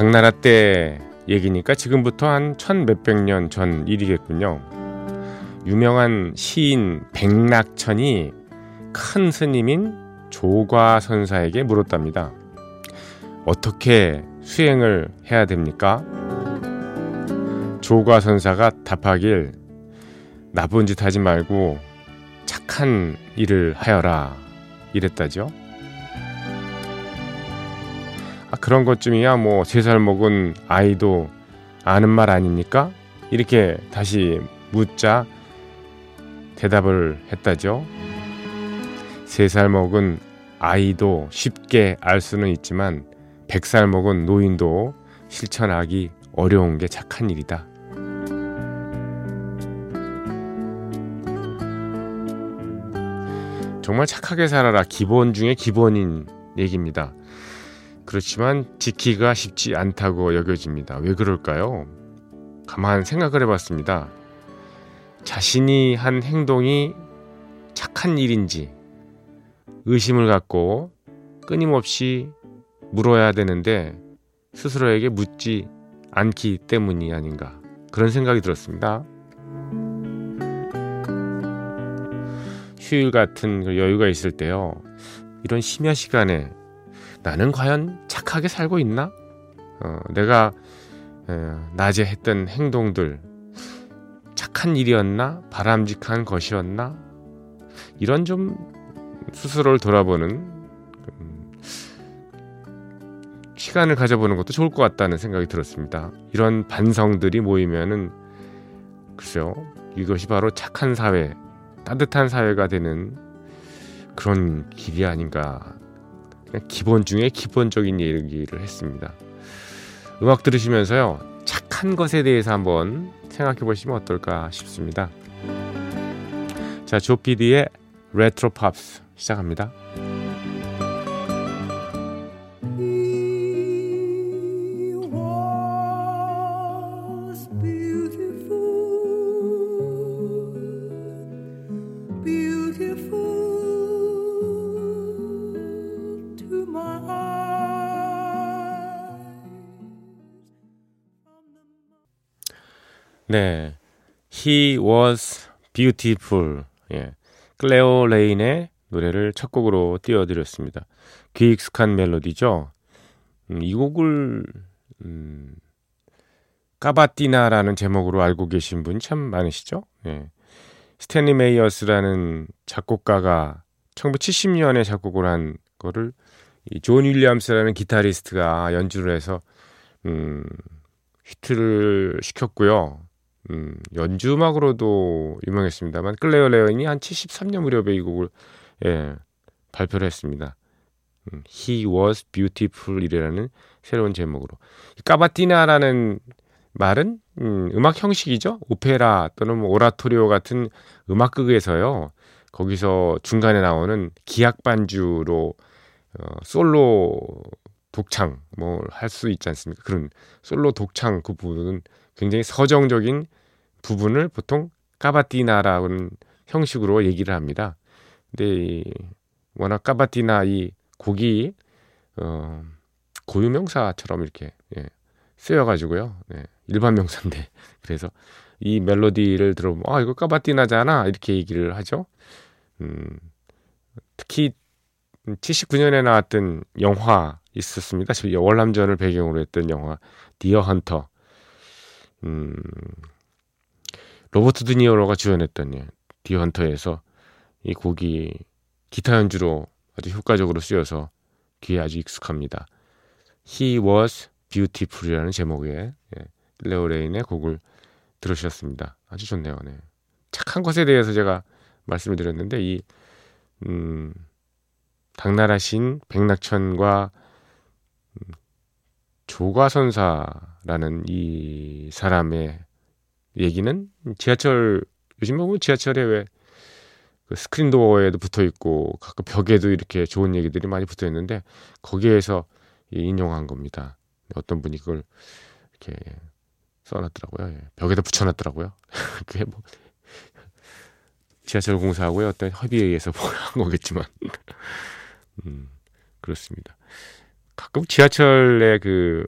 당나라 때 얘기니까 지금부터 한 천 몇백 년 전 일이겠군요. 유명한 시인 백낙천이 큰 스님인 조과 선사에게 물었답니다. 어떻게 수행을 해야 됩니까? 조과 선사가 답하길 나쁜 짓 하지 말고 착한 일을 하여라 이랬다죠. 아, 그런 것쯤이야 뭐 세 살 먹은 아이도 아는 말 아닙니까? 이렇게 다시 묻자 대답을 했다죠. 세 살 먹은 아이도 쉽게 알 수는 있지만 백 살 먹은 노인도 실천하기 어려운 게 착한 일이다. 정말 착하게 살아라 기본 중에 기본인 얘기입니다. 그렇지만 지키기가 쉽지 않다고 여겨집니다. 왜 그럴까요? 가만 생각을 해봤습니다. 자신이 한 행동이 착한 일인지 의심을 갖고 끊임없이 물어야 되는데 스스로에게 묻지 않기 때문이 아닌가 그런 생각이 들었습니다. 휴일 같은 그 여유가 있을 때요. 이런 심야 시간에 나는 과연 착하게 살고 있나? 어, 내가 어, 낮에 했던 행동들 착한 일이었나? 바람직한 것이었나? 이런 좀 스스로를 돌아보는 음, 시간을 가져보는 것도 좋을 것 같다는 생각이 들었습니다. 이런 반성들이 모이면은 글쎄요, 이것이 바로 착한 사회, 따뜻한 사회가 되는 그런 길이 아닌가. 기본 중에 기본적인 얘기를 했습니다. 음악 들으시면서요, 착한 것에 대해서 한번 생각해 보시면 어떨까 싶습니다. 자, 조피디의 레트로 팝스 시작합니다. 네. He was beautiful. 예. 클레오 레인의 노래를 첫 곡으로 띄워드렸습니다. 귀 익숙한 멜로디죠. 음, 이 곡을 음, 까바띠나라는 제목으로 알고 계신 분이 참 많으시죠. 예. 스탠리 메이어스라는 작곡가가 1970년에 작곡을 한 거를 존 윌리엄스라는 기타리스트가 연주를 해서 음, 히트를 시켰고요. 음, 연주 음악으로도 유명했습니다만 클레어 레온이 한 73년 무렵에 이 곡을 예, 발표를 했습니다. 음, He was beautiful이라는 새로운 제목으로 까바티나라는 말은 음, 음악 형식이죠. 오페라 또는 뭐 오라토리오 같은 음악극에서요. 거기서 중간에 나오는 기악 반주로 어, 솔로 독창 뭐 할 수 있지 않습니까? 그런 솔로 독창 그 부분은 굉장히 서정적인 부분을 보통 까바티나라는 형식으로 얘기를 합니다. 근데 워낙 까바티나 이 곡이 어, 고유명사처럼 이렇게 예, 쓰여가지고요. 예, 일반 명사인데 그래서 이 멜로디를 들어보면 아 이거 까바티나잖아 이렇게 얘기를 하죠. 음, 특히 79년에 나왔던 영화 있었습니다. 월남전을 배경으로 했던 영화 Deer Hunter. 음, 로버트 드니어로가 주연했던 예, Deer Hunter에서 이 곡이 기타 연주로 아주 효과적으로 쓰여서 귀에 아주 익숙합니다. He was beautiful이라는 제목의 예, 클레오 레인의 곡을 들으셨습니다. 아주 좋네요. 네. 착한 것에 대해서 제가 말씀을 드렸는데 이 음, 당나라 신 백낙천과 음, 조과선사라는 이 사람의 얘기는 지하철 요즘 보면 지하철에 왜 그 스크린 도어에도 붙어 있고 가끔 벽에도 이렇게 좋은 얘기들이 많이 붙어 있는데 거기에서 인용한 겁니다. 어떤 분이 그걸 이렇게 써놨더라고요. 예. 벽에다 붙여놨더라고요. 그게 뭐 지하철 공사하고요 어떤 협의에 의해서 뭐 한 거겠지만 음, 그렇습니다. 가끔 지하철에 그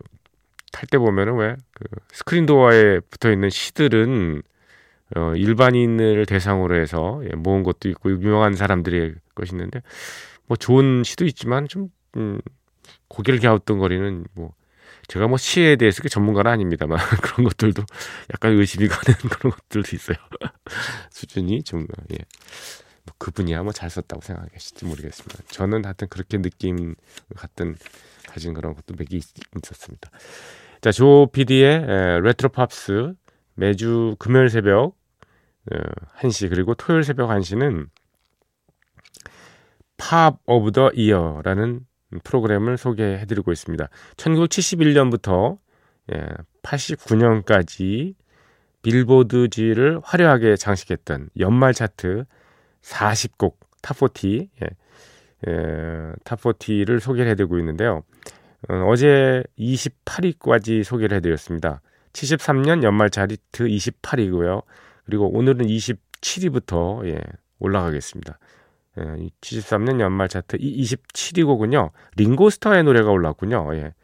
탈 때 보면은 왜 그 스크린 도어에 붙어 있는 시들은 어, 일반인을 대상으로 해서 예, 모은 것도 있고 유명한 사람들의 것이 있는데 뭐 좋은 시도 있지만 좀 음, 고개를 갸우뚱거리는 뭐 제가 뭐 시에 대해서 그 전문가는 아닙니다만 그런 것들도 약간 의심이 가는 그런 것들도 있어요. 수준이 좀 예. 뭐 그분이야 뭐 잘 썼다고 생각하실지 모르겠습니다. 저는 하여튼 그렇게 느낌 같은 가진 그런 것도 몇개 있었습니다. 자, 조 PD의 레트로 팝스 매주 금요일 새벽 1시 그리고 토요일 새벽 1시는 Pop of the Year라는 프로그램을 소개해 드리고 있습니다. 1971년부터 89년까지 빌보드지를 화려하게 장식했던 연말 차트 40곡 Top 40 예, 예, Top 40를 소개를 해드리고 있는데요. 어, 제 28위까지 소개를 해드렸습니다. 73년 연말 차트 28위고요. 그리고 오늘은 27위부터 예, 올라가겠습니다. 예, 73년 연말 차트 27위곡은요. 링고스타의 노래가 올랐군요. 예.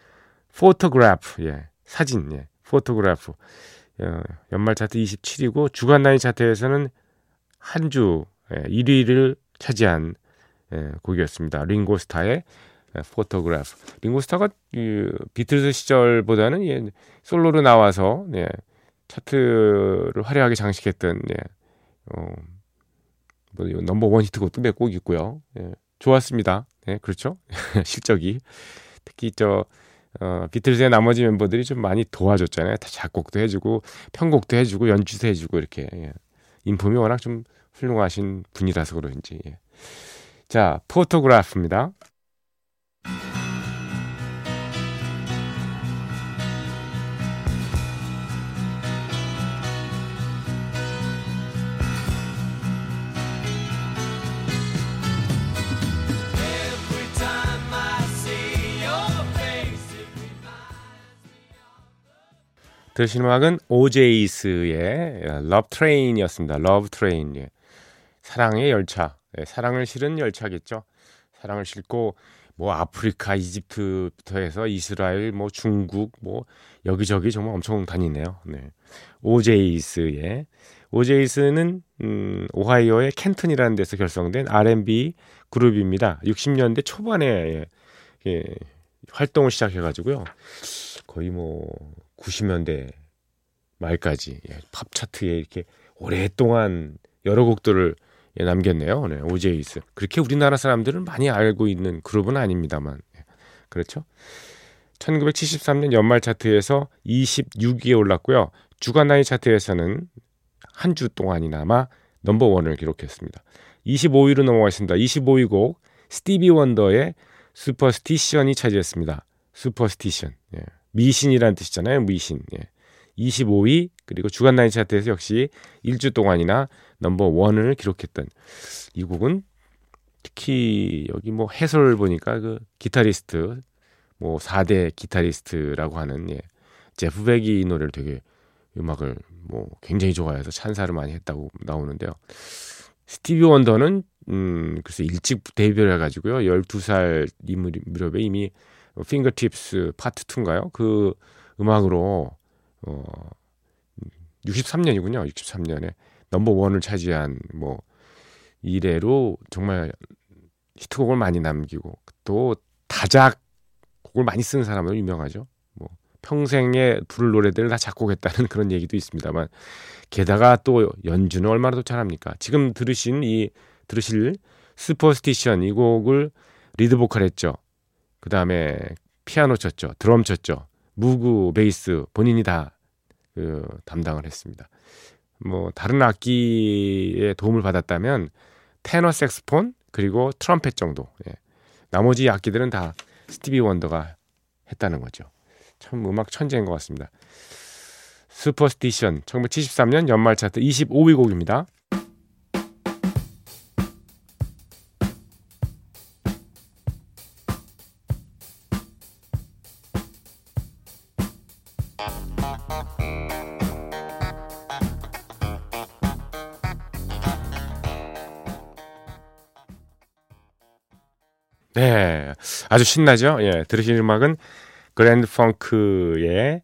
Photograph, 예. 사진, 예. Photograph. 어, 연말 차트 27위고 주간 단위 차트에서는 한주 예, 1위를 차지한 예, 곡이었습니다. 링고스타의 예, Photograph. 링고스타가 이, 비틀즈 시절보다는 예, 솔로로 나와서 예, 차트를 화려하게 장식했던 예, 어, 뭐 number one 히트곡도 몇 곡 있고요. 예, 좋았습니다. 예, 그렇죠? 실적이 특히 저 어, 비틀즈의 나머지 멤버들이 좀 많이 도와줬잖아요. 다 작곡도 해주고 편곡도 해주고 연주도 해주고 이렇게 예. 인품이 워낙 좀 훌륭하신 분이라서 그런지. 예. 자, 포토그래프입니다. 들으신 음악은 오제이스의 러브 트레인이었습니다. 러브 트레인. 예. 사랑의 열차. 예, 사랑을 실은 열차겠죠. 사랑을 싣고 뭐 아프리카, 이집트부터 해서 이스라엘, 뭐 중국, 뭐 여기저기 정말 엄청 다니네요. 네. 오제이스의 오제이스는 음, 오하이오의 켄튼이라는 데서 결성된 R&B 그룹입니다. 60년대 초반에 예, 예, 활동을 시작해가지고요. 거의 뭐 90년대 말까지 예, 팝 차트에 이렇게 오랫동안 여러 곡들을 예, 남겼네요. 네, 오제이스. 그렇게 우리나라 사람들은 많이 알고 있는 그룹은 아닙니다만. 예, 그렇죠? 1973년 연말 차트에서 26위에 올랐고요. 주간 단위 차트에서는 한 주 동안이나마 number one을 기록했습니다. 25위로 넘어가겠습니다. 25위 곡 스티비 원더의 Superstition이 차지했습니다. Superstition. 예. 미신이라는 뜻이잖아요. 미신. 예. 25위 그리고 주간 단위 차트에서 역시 1주 동안이나 number one을 기록했던 이 곡은 특히 여기 뭐 해설 보니까 그 기타리스트 뭐 4대 기타리스트라고 하는 예. 제프 벡이 이 노래를 되게 음악을 뭐 굉장히 좋아해서 찬사를 많이 했다고 나오는데요. 스티비 원더는 음 글쎄 일찍 데뷔를 해 가지고요. 12살 이 무렵에 이미 핑거팁스 파트 2인가요? 그 음악으로 어 63년이군요. 63년에 넘버 원을 차지한 뭐 이래로 정말 히트곡을 많이 남기고 또 다작 곡을 많이 쓰는 사람으로 유명하죠. 뭐 평생에 부를 노래들을 다 작곡했다는 그런 얘기도 있습니다만 게다가 또 연주는 얼마나 더 잘합니까? 지금 들으신 이 들으실 Superstition 이 곡을 리드 보컬 했죠. 그 다음에 피아노 쳤죠. 드럼 쳤죠. Moog 베이스 본인이 다 그 담당을 했습니다. 뭐 다른 악기의 도움을 받았다면 테너 색스폰 그리고 트럼펫 정도. 예. 나머지 악기들은 다 스티비 원더가 했다는 거죠. 참 음악 천재인 것 같습니다. Superstition 1973년 연말 차트 25위 곡입니다. 아주 신나죠? 예, 들으신 음악은 그랜드 펑크의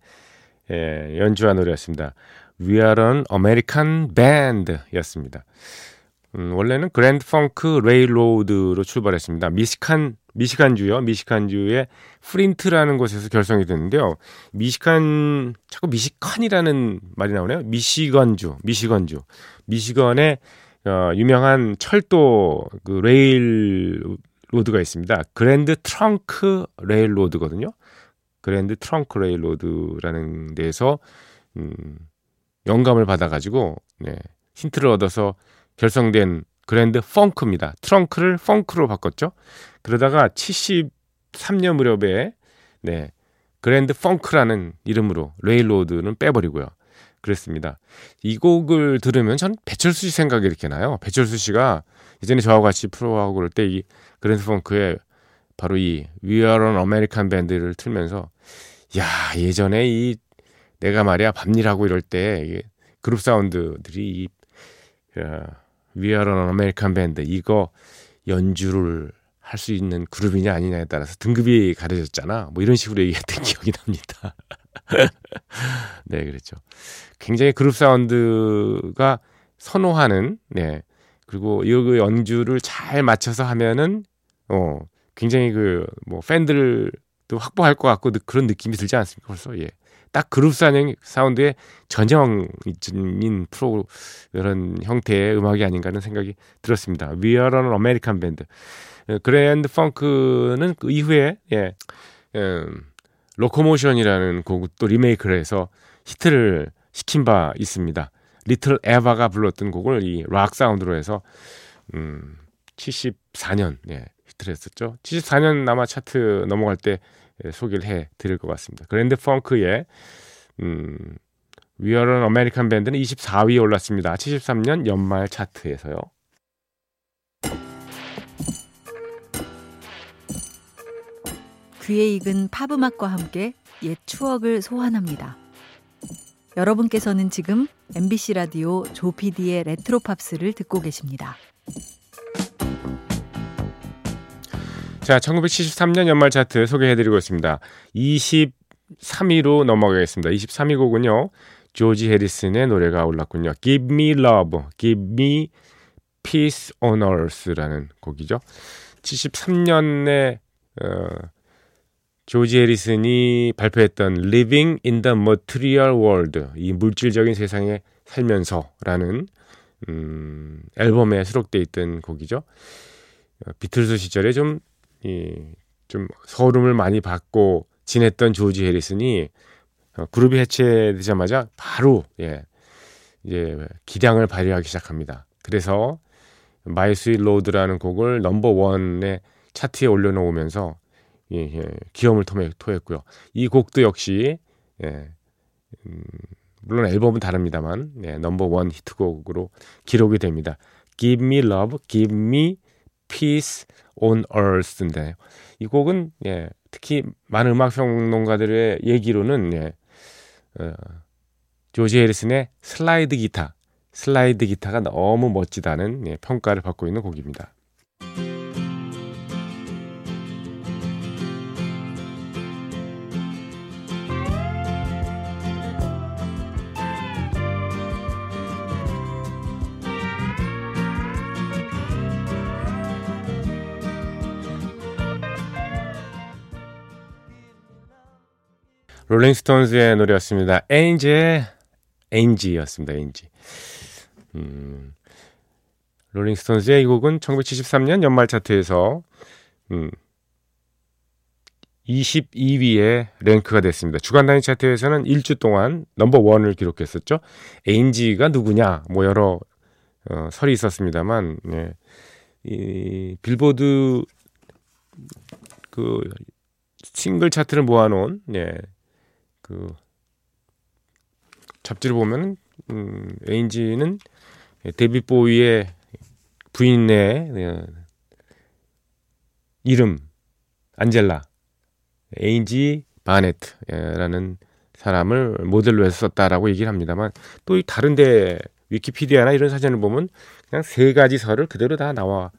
예, 연주한 노래였습니다. We Are an American Band였습니다. 음, 원래는 그랜드 펑크 레일로드로 출발했습니다. 미시칸 미시간주요. 미시간주의 플린트라는 곳에서 결성이 됐는데요. 미시간 자꾸 미시칸이라는 말이 나오네요. 미시건주, 미시건주. 미시건의 어, 유명한 철도 그 레일 로드가 있습니다. 그랜드 트렁크 레일 로드거든요. 그랜드 트렁크 레일 로드라는 데서 음, 영감을 받아가지고 네, 힌트를 얻어서 결성된 그랜드 펑크입니다. 트렁크를 펑크로 바꿨죠. 그러다가 73년 무렵에 네, 그랜드 펑크라는 이름으로 레일로드는 빼버리고요. 그랬습니다. 이 곡을 들으면 전 배철수 씨 생각이 이렇게 나요. 배철수 씨가 예전에 저와 같이 프로하고 그럴 때 이 그랜드 펑크의 바로 이 We Are an American Band를 틀면서 야 예전에 이 내가 말이야 밤일하고 이럴 때 그룹 사운드들이 이 야, We Are an American Band 이거 연주를 할 수 있는 그룹이냐 아니냐에 따라서 등급이 가려졌잖아. 뭐 이런 식으로 얘기했던 기억이 납니다. 네, 그렇죠. 굉장히 그룹 사운드가 선호하는 네. 그리고 이 연주를 잘 맞춰서 하면은 어 굉장히 그 뭐 팬들도 확보할 것 같고 그런 느낌이 들지 않습니까? 벌써 예. 딱 그룹 사운드의 전형인 프로 이런 형태의 음악이 아닌가 하는 생각이 들었습니다. We Are an American Band. 그랜드 펑크는 그 이후에 예, 음, 로코모션이라는 곡또 리메이크를 해서 히트를 시킨 바 있습니다. 리틀 에바가 불렀던 곡을 이 락 사운드로 해서 음, 74년 예, 히트를 했었죠. 74년 연말 차트 넘어갈 때 예, 소개를 해 드릴 것 같습니다. 그랜드 펑크의 음, an American Band는 24위에 올랐습니다. 73년 연말 차트에서요. 귀에 익은 팝 음악과 함께 옛 추억을 소환합니다. 여러분께서는 지금 MBC 라디오 조피디의 레트로 팝스를 듣고 계십니다. 자, 1973년 연말 차트 소개해드리고 있습니다. 23위로 넘어가겠습니다. 23위 곡은요, 조지 해리슨의 노래가 올랐군요. Give Me Love, Give Me Peace on Earth라는 곡이죠. 73년에 어, 조지 해리슨이 발표했던 Living in the Material World, 이 물질적인 세상에 살면서라는 음, 앨범에 수록돼 있던 곡이죠. 어, 비틀스 시절에 좀, 이, 좀 서름을 많이 받고 지냈던 조지 해리슨이 어, 그룹이 해체되자마자 바로 예, 이제 기량을 발휘하기 시작합니다. 그래서 My Sweet Lord라는 곡을 number one의 차트에 올려놓으면서 예, 예, 기염을 토해, 토했고요. 이 곡도 역시 예, 음, 물론 앨범은 다릅니다만 예, number one 히트곡으로 기록이 됩니다. Give Me Love, Give Me Peace on Earth인데 이 곡은 예, 특히 많은 음악 평론가들의 얘기로는 예, 어, 조지 해리슨의 슬라이드 기타, 슬라이드 기타가 너무 멋지다는 예, 평가를 받고 있는 곡입니다. 롤링스톤즈의 노래였습니다. 에인지의 에인지였습니다. 에인지. 음, 롤링스톤즈의 이 곡은 1973년 연말 차트에서 음, 22위에 랭크가 됐습니다. 주간 단위 차트에서는 1주 동안 넘버 원을 기록했었죠. 에인지가 누구냐, 뭐 여러 어, 설이 있었습니다만, 네. 이 빌보드 그 싱글 차트를 모아놓은 네, 그 잡지를 보면 음, 에인지는 데뷔 보이의 부인의 네, 이름 안젤라 에인지 바네트라는 사람을 모델로 해서 썼다라고 얘기를 합니다만 또 다른데 위키피디아나 이런 사진을 보면 그냥 세 가지 설을 그대로 다 나와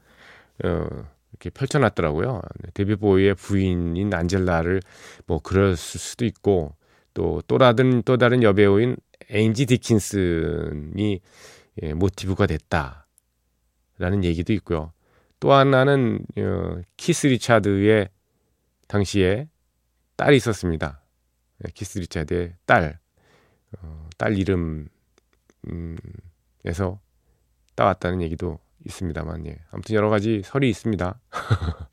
어, 이렇게 펼쳐놨더라고요. 데이빗 보위의 부인인 안젤라를 뭐 그럴 수도 있고 또 또 다른 또 다른 여배우인 에인지 디킨슨이 예, 모티브가 됐다라는 얘기도 있고요. 또 하나는 어, 키스 리차드의 당시에 딸이 있었습니다. 예, 키스 리차드의 딸, 어, 딸 이름에서 따왔다는 얘기도 있습니다만, 예. 아무튼 여러 가지 설이 있습니다.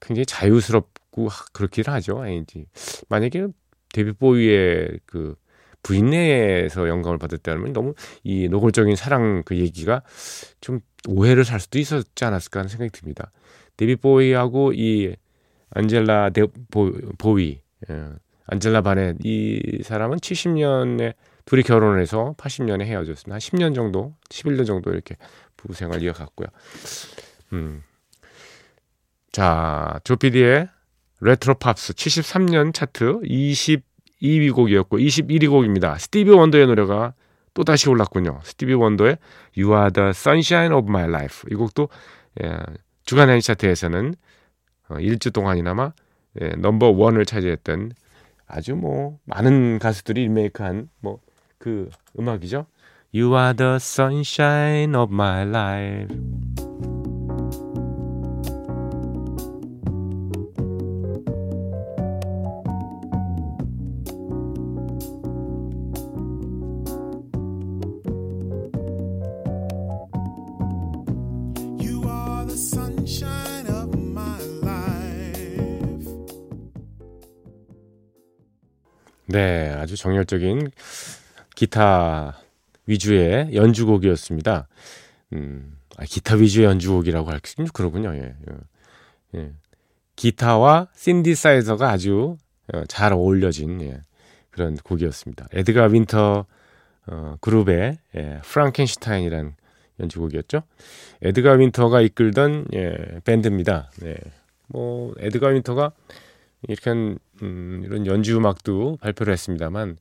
굉장히 자유스럽고 그렇기를 하죠, 에인지. 만약에 데뷔 보이의 그 부인내에서 영감을 받았다면 너무 이 노골적인 사랑 그 얘기가 좀 오해를 살 수도 있었지 않았을까 하는 생각이 듭니다. 데뷔 보이하고 이 안젤라 데, 보, 보이, 예, 안젤라 바넷 이 사람은 70년에 둘이 결혼을 해서 80년에 헤어졌습니다. 한 10년 정도, 11년 정도 이렇게 부부 생활 이어갔고요. 음. 자, 조피디의 레트로 팝스 73년 차트 22위 곡이었고 21위 곡입니다. 스티비 원더의 노래가 또 다시 올랐군요. 스티비 원더의 You Are the Sunshine of My Life 이 곡도 예, 주간 단위 차트에서는 어, 1주 동안이나마 예, 넘버 원을 차지했던 아주 뭐 많은 가수들이 리메이크한 뭐 그 음악이죠. You are the sunshine of my life. 네, 아주 정열적인 기타 위주의 연주곡이었습니다. 음, 아, 기타 위주의 연주곡이라고 하기 좀 그렇군요. 예, 예. 예. 기타와 신디사이저가 아주 어, 잘 어울려진 예, 그런 곡이었습니다. 에드가 윈터 어, 그룹의 예, 프랑켄슈타인이란 연주곡이었죠. 에드가 윈터가 이끌던 예, 밴드입니다. 네. 뭐 에드가 윈터가 이렇게 한, 음, 이런 연주 음악도 발표를 했습니다만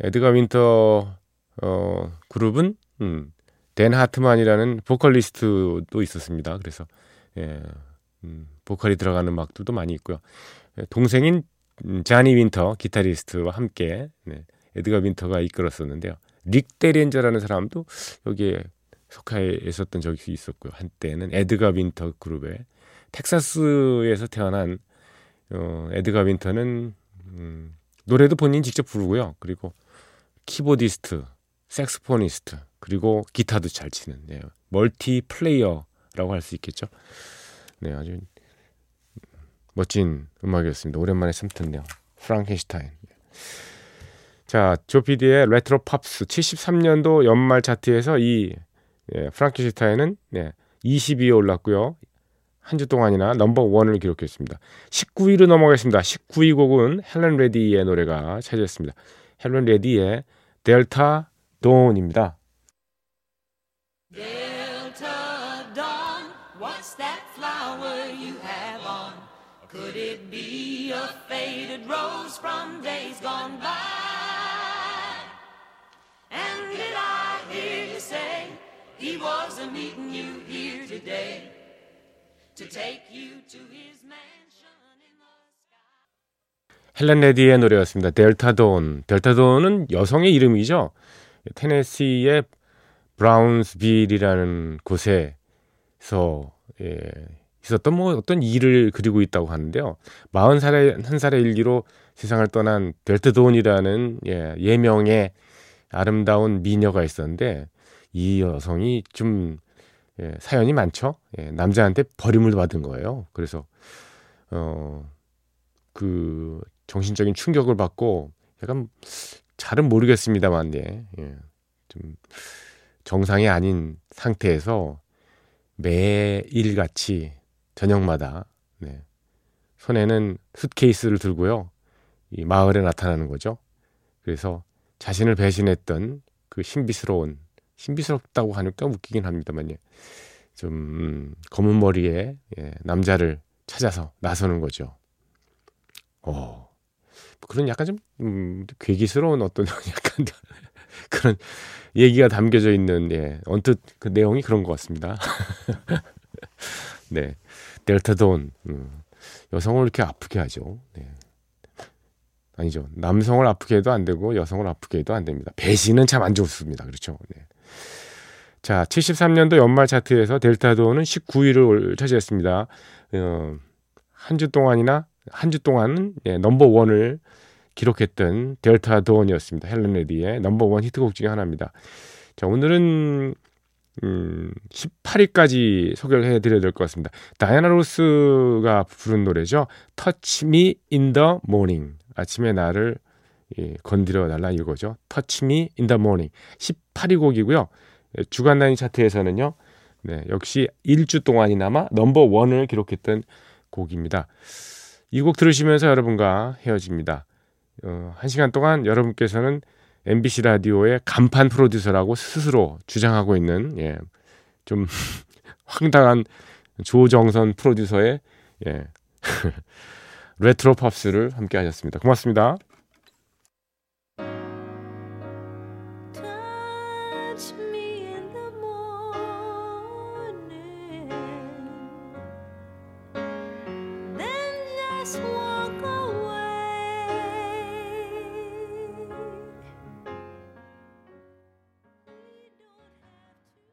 에드가 윈터 어, 그룹은 음, 댄 하트만이라는 보컬리스트도 있었습니다. 그래서 예, 음, 보컬이 들어가는 음악들도 많이 있고요. 예, 동생인 음, 자니 윈터 기타리스트와 함께 네, 에드가 윈터가 이끌었었는데요. 릭 데렌저라는 사람도 여기에 속해 있었던 적이 있었고요. 한때는 에드가 윈터 그룹의 텍사스에서 태어난 어, 에드가 윈터는 음, 노래도 본인 직접 부르고요. 그리고 keyboardist, saxophonist, 그리고 기타도 잘 치는 네, 멀티 플레이어라고 할 수 있겠죠. 네, 아주 멋진 음악이었습니다. 오랜만에 참 듣네요. 프랑켄슈타인. 자, 조피디의 레트로 팝스 73년도 연말 차트에서 이 예, 프랑켄슈타인은 네, 20위에 올랐고요. 한 주 동안이나 넘버 원을 기록했습니다. 19위로 넘어가겠습니다. 19위 곡은 헬렌 레디의 노래가 차지했습니다. 헬렌 레디의 델타 돈입니다. To take you to his mansion? 헬렌 레디의 노래였습니다. 델타돈. 델타돈은 여성의 이름이죠. 테네시의 브라운스빌이라는 곳에서 예, 있었던 뭐 어떤 일을 그리고 있다고 하는데요. 40살의 한 살의 일기로 세상을 떠난 델타돈이라는 예, 예명의 아름다운 미녀가 있었는데 이 여성이 좀 예, 사연이 많죠. 예, 남자한테 버림을 받은 거예요. 그래서 어, 그 정신적인 충격을 받고 약간 잘은 모르겠습니다만 예. 예. 좀 정상이 아닌 상태에서 매일 같이 저녁마다 네. 손에는 숫케이스를 들고요. 이 마을에 나타나는 거죠. 그래서 자신을 배신했던 그 신비스러운 신비스럽다고 하니까 웃기긴 합니다만요. 좀 음, 검은 머리에 예, 남자를 찾아서 나서는 거죠. 어 그런 약간 좀 음, 괴기스러운 어떤 약간 그런 얘기가 담겨져 있는 예, 언뜻 그 내용이 그런 것 같습니다. 네, 델타돈 음, 여성을 이렇게 아프게 하죠. 네. 아니죠. 남성을 아프게 해도 안 되고 여성을 아프게 해도 안 됩니다. 배신은 참 안 좋습니다. 그렇죠. 네. 자, 73년도 연말 차트에서 델타 돈은 19위를 차지했습니다. 어, 한주 동안이나 한 주 동안은 예, 넘버 원을 기록했던 델타 돈이었습니다. 헬렌 레디의 넘버 원 히트곡 중에 하나입니다. 자, 오늘은 음, 18위까지 소개를 해드려야 될 것 같습니다. 다이아나 로스가 부른 노래죠. Touch Me in the Morning. 아침에 나를 예, 건드려 달라 이거죠. Touch Me in the Morning. 18위 곡이고요. 예, 주간 단위 차트에서는요. 네, 역시 1주 동안이나마 넘버 원을 기록했던 곡입니다. 이 곡 들으시면서 여러분과 헤어집니다. 어, 한 시간 동안 여러분께서는 MBC 라디오의 간판 프로듀서라고 스스로 주장하고 있는 예, 좀 황당한 조정선 프로듀서의 예, 레트로 팝스를 함께 하셨습니다. 고맙습니다.